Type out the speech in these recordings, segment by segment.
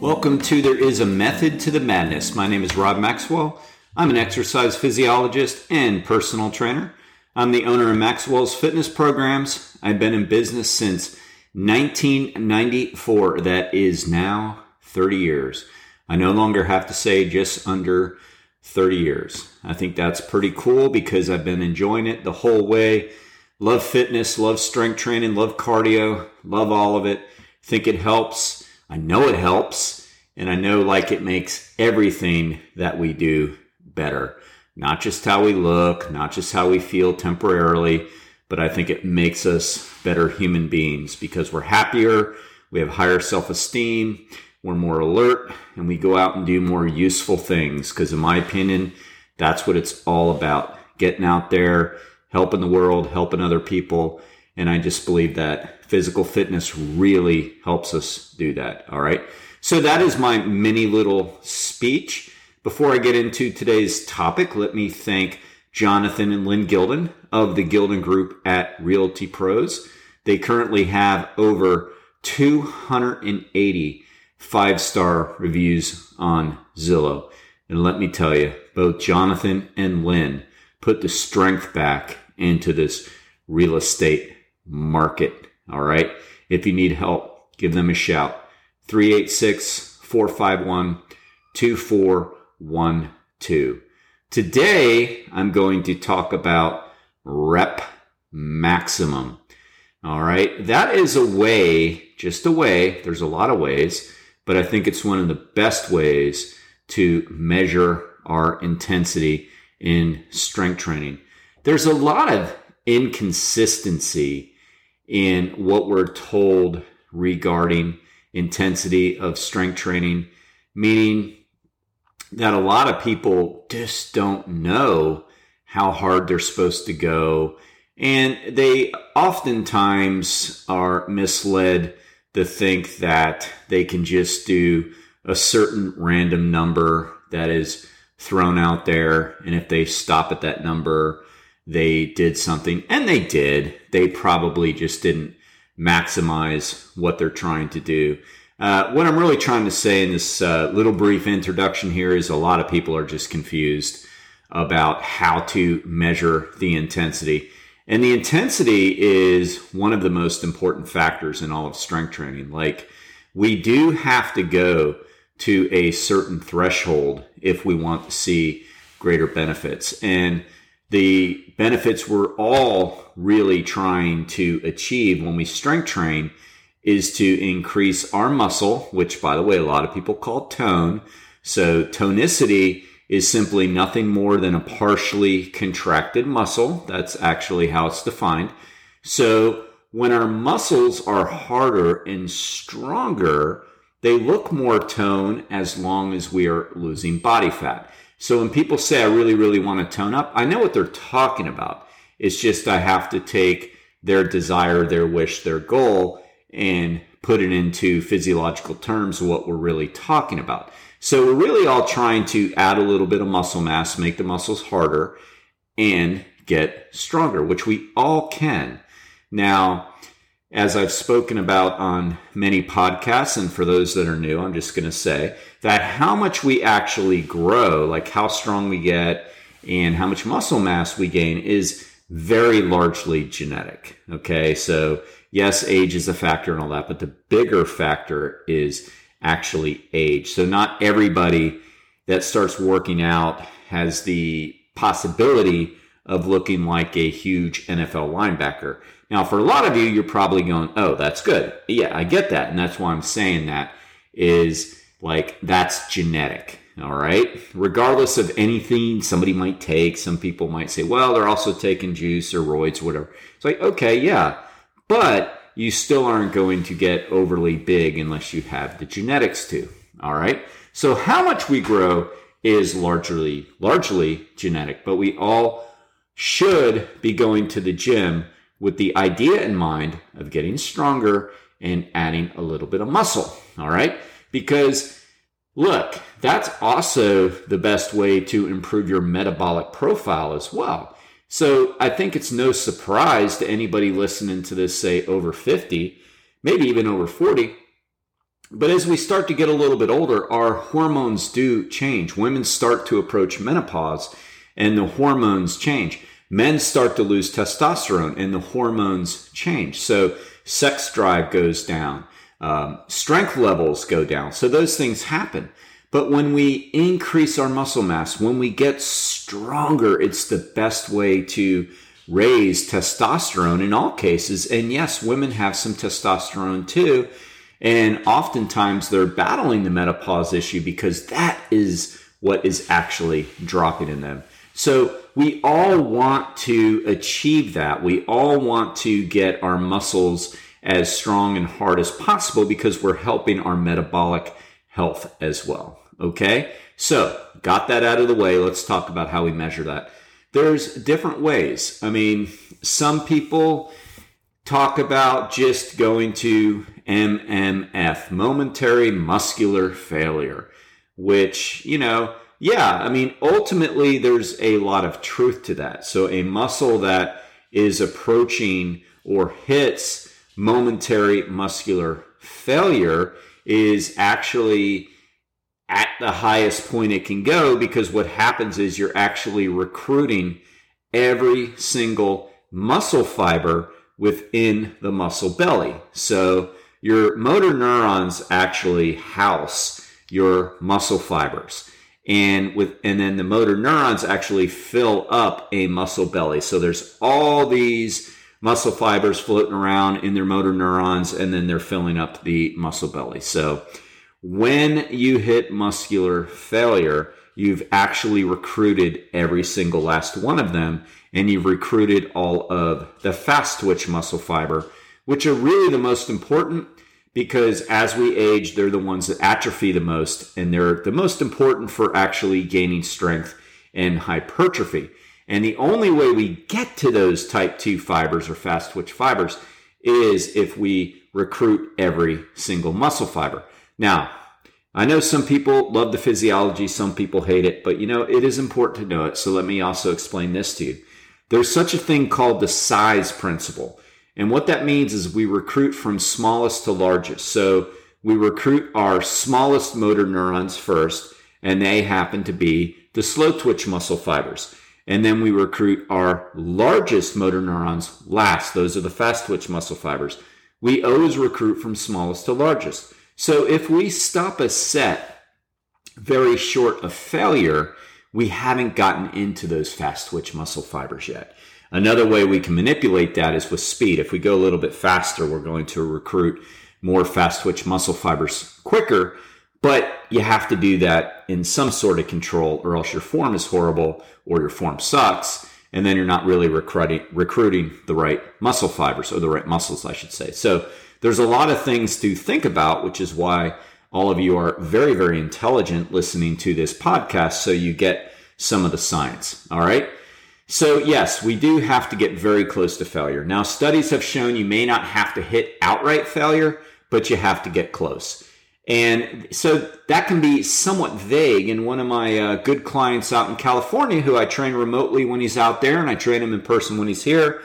Welcome to There Is a Method to the Madness. My name is Rob Maxwell. I'm an exercise physiologist and personal trainer. I'm the owner of Maxwell's Fitness Programs. I've been in business since 1994. That is now 30 years. I no longer have to say just under 30 years. I think that's pretty cool because I've been enjoying it the whole way. Love fitness, love strength training, love cardio, love all of it. Think it helps. I know it helps. And I know like it makes everything that we do better. Not just how we look, not just how we feel temporarily, but I think it makes us better human beings because we're happier, we have higher self esteem, we're more alert, and we go out and do more useful things. Because, in my opinion, that's what it's all about getting out there, helping the world, helping other people. And I just believe that physical fitness really helps us do that. All right. So that is my mini little speech. Before I get into today's topic, let me thank Jonathan and Lynn Gilden of the Gilden Group at Realty Pros. They currently have over 280 five star reviews on Zillow. And let me tell you, both Jonathan and Lynn put the strength back into this real estate market. All right. If you need help, give them a shout. 386 451 2412. Today, I'm going to talk about rep maximum. All right. That is a way, just a way, there's a lot of ways, but I think it's one of the best ways to measure our intensity in strength training. There's a lot of inconsistency in what we're told regarding intensity of strength training, meaning that a lot of people just don't know how hard they're supposed to go. And they oftentimes are misled to think that they can just do a certain random number that is thrown out there. And if they stop at that number, they did something. And they did. They probably just didn't maximize what they're trying to do. Uh, what I'm really trying to say in this uh, little brief introduction here is a lot of people are just confused about how to measure the intensity. And the intensity is one of the most important factors in all of strength training. Like, we do have to go to a certain threshold if we want to see greater benefits. And the benefits we're all really trying to achieve when we strength train is to increase our muscle, which by the way, a lot of people call tone. So tonicity is simply nothing more than a partially contracted muscle. That's actually how it's defined. So when our muscles are harder and stronger, they look more tone as long as we are losing body fat. So when people say, I really, really want to tone up, I know what they're talking about. It's just I have to take their desire, their wish, their goal, and put it into physiological terms what we're really talking about. So we're really all trying to add a little bit of muscle mass, make the muscles harder, and get stronger, which we all can. Now, as I've spoken about on many podcasts, and for those that are new, I'm just going to say that how much we actually grow, like how strong we get and how much muscle mass we gain, is very largely genetic. Okay, so yes, age is a factor and all that, but the bigger factor is actually age. So not everybody that starts working out has the possibility of looking like a huge NFL linebacker. Now, for a lot of you, you're probably going, oh, that's good. Yeah, I get that. And that's why I'm saying that is like that's genetic. All right. Regardless of anything somebody might take, some people might say, well, they're also taking juice or roids, or whatever. It's like, okay, yeah. But you still aren't going to get overly big unless you have the genetics to. All right. So how much we grow is largely, largely genetic, but we all should be going to the gym with the idea in mind of getting stronger and adding a little bit of muscle. All right. Because Look, that's also the best way to improve your metabolic profile as well. So I think it's no surprise to anybody listening to this, say over 50, maybe even over 40, But as we start to get a little bit older, our hormones do change. Women start to approach menopause and the hormones change. Men start to lose testosterone and the hormones change. So sex drive goes down, um, strength levels go down. So those things happen. But when we increase our muscle mass, when we get stronger, it's the best way to raise testosterone in all cases. And yes, women have some testosterone too. And oftentimes they're battling the menopause issue because that is what is actually dropping in them. So we all want to achieve that. We all want to get our muscles as strong and hard as possible because we're helping our metabolic health as well. Okay. So got that out of the way. Let's talk about how we measure that. There's different ways. I mean, some people talk about just going to MMF, momentary muscular failure, which, you know, yeah, I mean, ultimately, there's a lot of truth to that. So, a muscle that is approaching or hits momentary muscular failure is actually at the highest point it can go because what happens is you're actually recruiting every single muscle fiber within the muscle belly. So your motor neurons actually house your muscle fibers. And with and then the motor neurons actually fill up a muscle belly. So there's all these muscle fibers floating around in their motor neurons and then they're filling up the muscle belly. So when you hit muscular failure, you've actually recruited every single last one of them and you've recruited all of the fast twitch muscle fiber, which are really the most important because as we age, they're the ones that atrophy the most and they're the most important for actually gaining strength and hypertrophy. And the only way we get to those type 2 fibers or fast twitch fibers is if we recruit every single muscle fiber. Now, I know some people love the physiology, some people hate it, but you know, it is important to know it. So let me also explain this to you. There's such a thing called the size principle. And what that means is we recruit from smallest to largest. So we recruit our smallest motor neurons first, and they happen to be the slow twitch muscle fibers. And then we recruit our largest motor neurons last. Those are the fast twitch muscle fibers. We always recruit from smallest to largest. So if we stop a set very short of failure, we haven't gotten into those fast twitch muscle fibers yet. Another way we can manipulate that is with speed. If we go a little bit faster, we're going to recruit more fast twitch muscle fibers quicker, but you have to do that in some sort of control or else your form is horrible or your form sucks. And then you're not really recruiting, recruiting the right muscle fibers or the right muscles, I should say. So there's a lot of things to think about, which is why all of you are very, very intelligent listening to this podcast so you get some of the science. All right. So, yes, we do have to get very close to failure. Now, studies have shown you may not have to hit outright failure, but you have to get close. And so that can be somewhat vague. And one of my uh, good clients out in California, who I train remotely when he's out there, and I train him in person when he's here,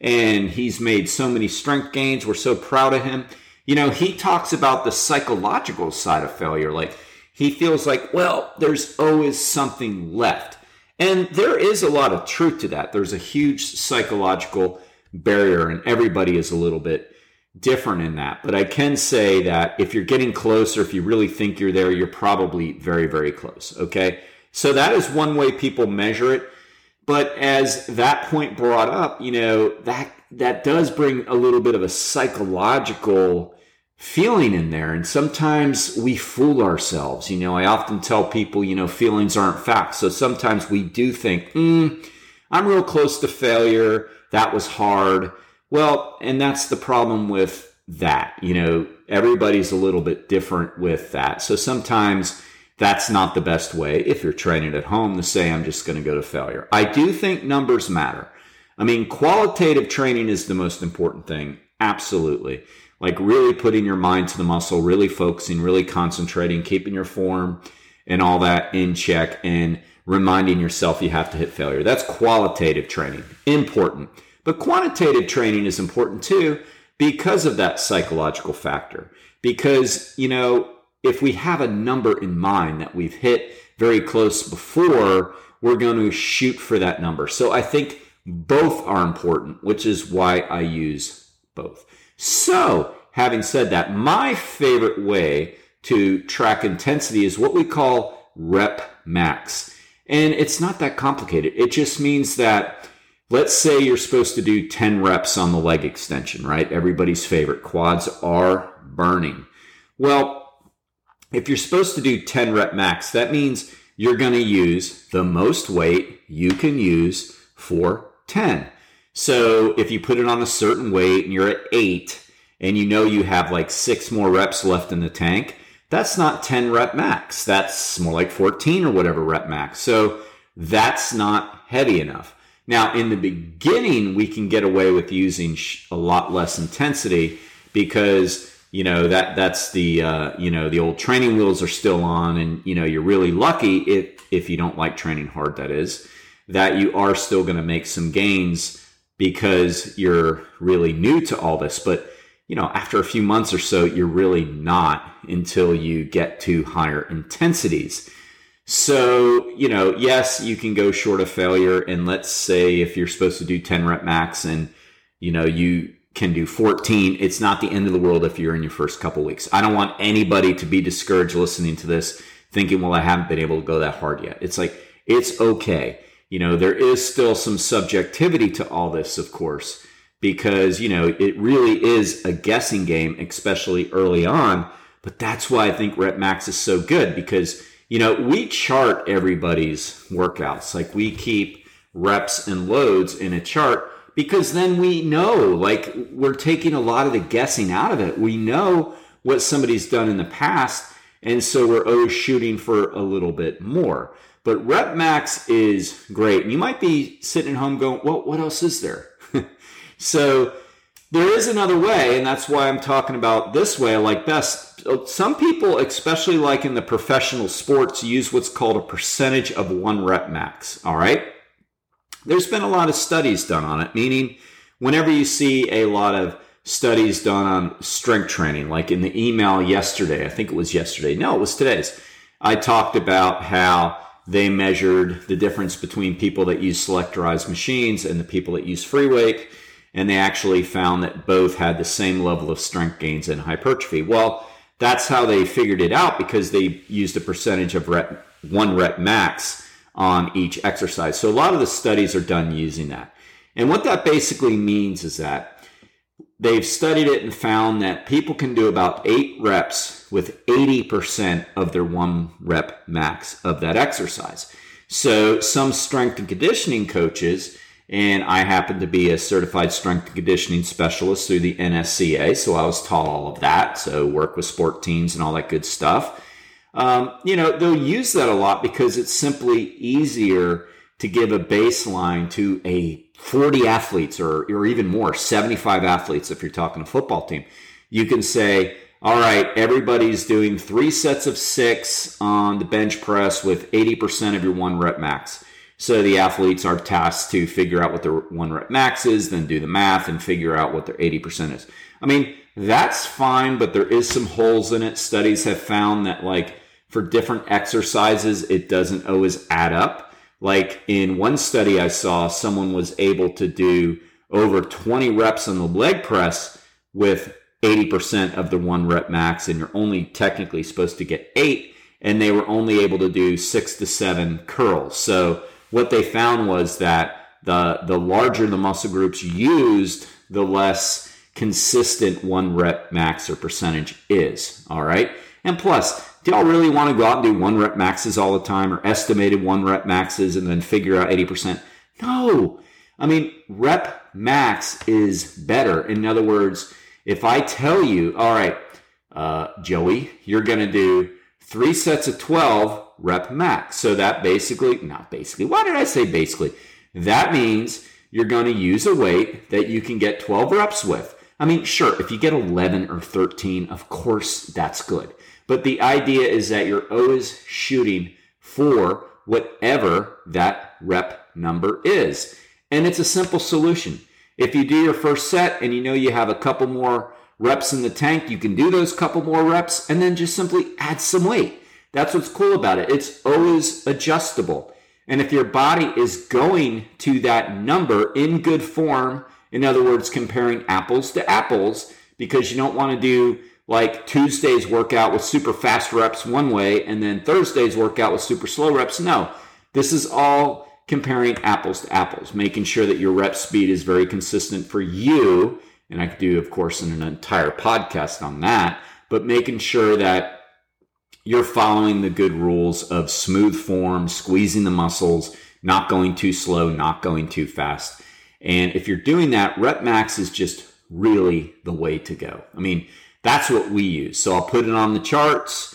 and he's made so many strength gains. We're so proud of him. You know, he talks about the psychological side of failure. Like he feels like, well, there's always something left. And there is a lot of truth to that. There's a huge psychological barrier, and everybody is a little bit different in that. But I can say that if you're getting closer, if you really think you're there, you're probably very, very close. Okay. So that is one way people measure it. But as that point brought up, you know, that that does bring a little bit of a psychological feeling in there. And sometimes we fool ourselves. You know, I often tell people, you know, feelings aren't facts. So sometimes we do think, mm, I'm real close to failure. That was hard. Well, and that's the problem with that. You know, everybody's a little bit different with that. So sometimes that's not the best way if you're training at home to say, I'm just going to go to failure. I do think numbers matter. I mean, qualitative training is the most important thing. Absolutely. Like really putting your mind to the muscle, really focusing, really concentrating, keeping your form and all that in check and reminding yourself you have to hit failure. That's qualitative training. Important. But quantitative training is important too because of that psychological factor. because, you know, if we have a number in mind that we've hit very close before, we're going to shoot for that number. So I think both are important, which is why I use both. So, having said that, my favorite way to track intensity is what we call rep max. And it's not that complicated. It just means that let's say you're supposed to do 10 reps on the leg extension, right? Everybody's favorite. Quads are burning. Well, if you're supposed to do 10 rep max, that means you're going to use the most weight you can use for 10. So if you put it on a certain weight and you're at eight and you know you have like six more reps left in the tank, that's not 10 rep max. That's more like 14 or whatever rep max. So that's not heavy enough. Now, in the beginning, we can get away with using a lot less intensity because you know that that's the uh, you know the old training wheels are still on, and you know you're really lucky if if you don't like training hard. That is that you are still going to make some gains because you're really new to all this, but you know, after a few months or so, you're really not until you get to higher intensities. So, you know, yes, you can go short of failure. And let's say if you're supposed to do 10 rep max and, you know, you can do 14, it's not the end of the world if you're in your first couple weeks. I don't want anybody to be discouraged listening to this thinking, well, I haven't been able to go that hard yet. It's like, it's okay. You know, there is still some subjectivity to all this, of course because, you know, it really is a guessing game, especially early on. But that's why I think Rep Max is so good because, you know, we chart everybody's workouts. Like we keep reps and loads in a chart because then we know, like, we're taking a lot of the guessing out of it. We know what somebody's done in the past. And so we're always shooting for a little bit more. But Rep Max is great. And you might be sitting at home going, well, what else is there? So there is another way, and that's why I'm talking about this way I like best. Some people, especially like in the professional sports, use what's called a percentage of one rep max. All right. There's been a lot of studies done on it, meaning whenever you see a lot of studies done on strength training, like in the email yesterday, I think it was yesterday. No, it was today's. I talked about how they measured the difference between people that use selectorized machines and the people that use free weight and they actually found that both had the same level of strength gains and hypertrophy. Well, that's how they figured it out because they used a percentage of rep, one rep max on each exercise. So a lot of the studies are done using that. And what that basically means is that they've studied it and found that people can do about eight reps with 80% of their one rep max of that exercise. So some strength and conditioning coaches and I happen to be a certified strength and conditioning specialist through the NSCA. So I was taught all of that. So work with sport teams and all that good stuff. Um, you know, they'll use that a lot because it's simply easier to give a baseline to a 40 athletes or, or even more, 75 athletes if you're talking a football team. You can say, all right, everybody's doing three sets of six on the bench press with 80% of your one rep max. So the athletes are tasked to figure out what their one rep max is, then do the math and figure out what their 80% is. I mean, that's fine, but there is some holes in it. Studies have found that like for different exercises, it doesn't always add up. Like in one study I saw, someone was able to do over 20 reps on the leg press with 80% of the one rep max, and you're only technically supposed to get eight, and they were only able to do six to seven curls. So what they found was that the the larger the muscle groups used, the less consistent one rep max or percentage is. All right. And plus, do y'all really want to go out and do one rep maxes all the time or estimated one rep maxes and then figure out 80%? No. I mean, rep max is better. In other words, if I tell you, all right, uh, Joey, you're going to do three sets of 12 rep max. So that basically, not basically, why did I say basically? That means you're going to use a weight that you can get 12 reps with. I mean, sure, if you get 11 or 13, of course that's good. But the idea is that you're always shooting for whatever that rep number is. And it's a simple solution. If you do your first set and you know you have a couple more reps in the tank, you can do those couple more reps and then just simply add some weight. That's what's cool about it. It's always adjustable. And if your body is going to that number in good form, in other words, comparing apples to apples, because you don't want to do like Tuesday's workout with super fast reps one way and then Thursday's workout with super slow reps. No, this is all comparing apples to apples, making sure that your rep speed is very consistent for you. And I could do, of course, an entire podcast on that, but making sure that you're following the good rules of smooth form, squeezing the muscles, not going too slow, not going too fast. And if you're doing that, rep max is just really the way to go. I mean, that's what we use. So I'll put it on the charts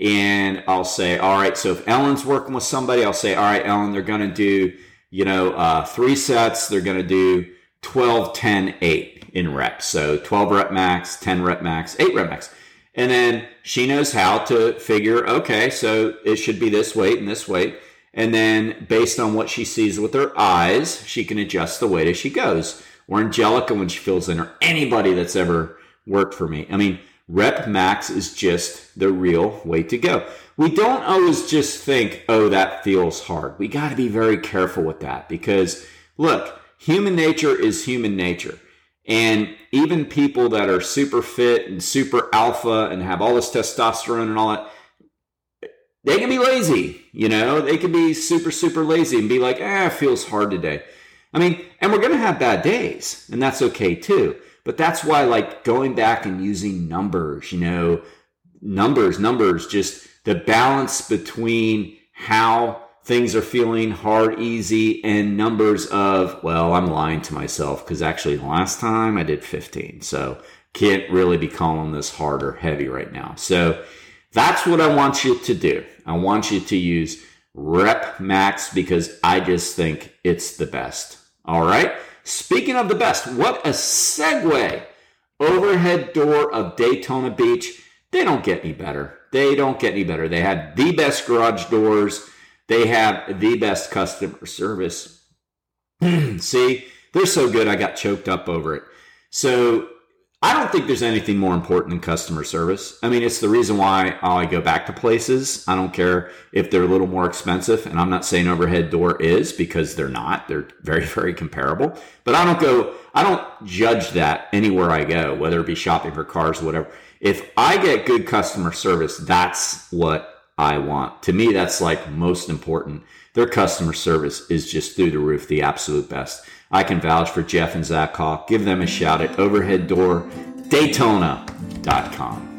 and I'll say, all right, so if Ellen's working with somebody, I'll say, all right, Ellen, they're going to do, you know, uh, three sets. They're going to do 12, 10, 8 in reps. So 12 rep max, 10 rep max, 8 rep max. And then she knows how to figure, okay, so it should be this weight and this weight. And then based on what she sees with her eyes, she can adjust the weight as she goes. Or Angelica when she fills in, or anybody that's ever worked for me. I mean, rep max is just the real way to go. We don't always just think, oh, that feels hard. We got to be very careful with that because look, human nature is human nature. And even people that are super fit and super alpha and have all this testosterone and all that, they can be lazy. You know, they can be super, super lazy and be like, ah, it feels hard today. I mean, and we're going to have bad days, and that's okay too. But that's why, like, going back and using numbers, you know, numbers, numbers, just the balance between how things are feeling hard, easy, and numbers of, well, I'm lying to myself because actually last time I did 15. So can't really be calling this hard or heavy right now. So that's what I want you to do. I want you to use rep max because I just think it's the best. All right. Speaking of the best, what a segue. Overhead door of Daytona Beach. They don't get any better. They don't get any better. They had the best garage doors. They have the best customer service. See, they're so good, I got choked up over it. So I don't think there's anything more important than customer service. I mean, it's the reason why I go back to places. I don't care if they're a little more expensive. And I'm not saying overhead door is because they're not. They're very, very comparable. But I don't go, I don't judge that anywhere I go, whether it be shopping for cars or whatever. If I get good customer service, that's what I want. To me, that's like most important. Their customer service is just through the roof, the absolute best. I can vouch for Jeff and Zach Hawk. Give them a shout at overheaddoordaytona.com.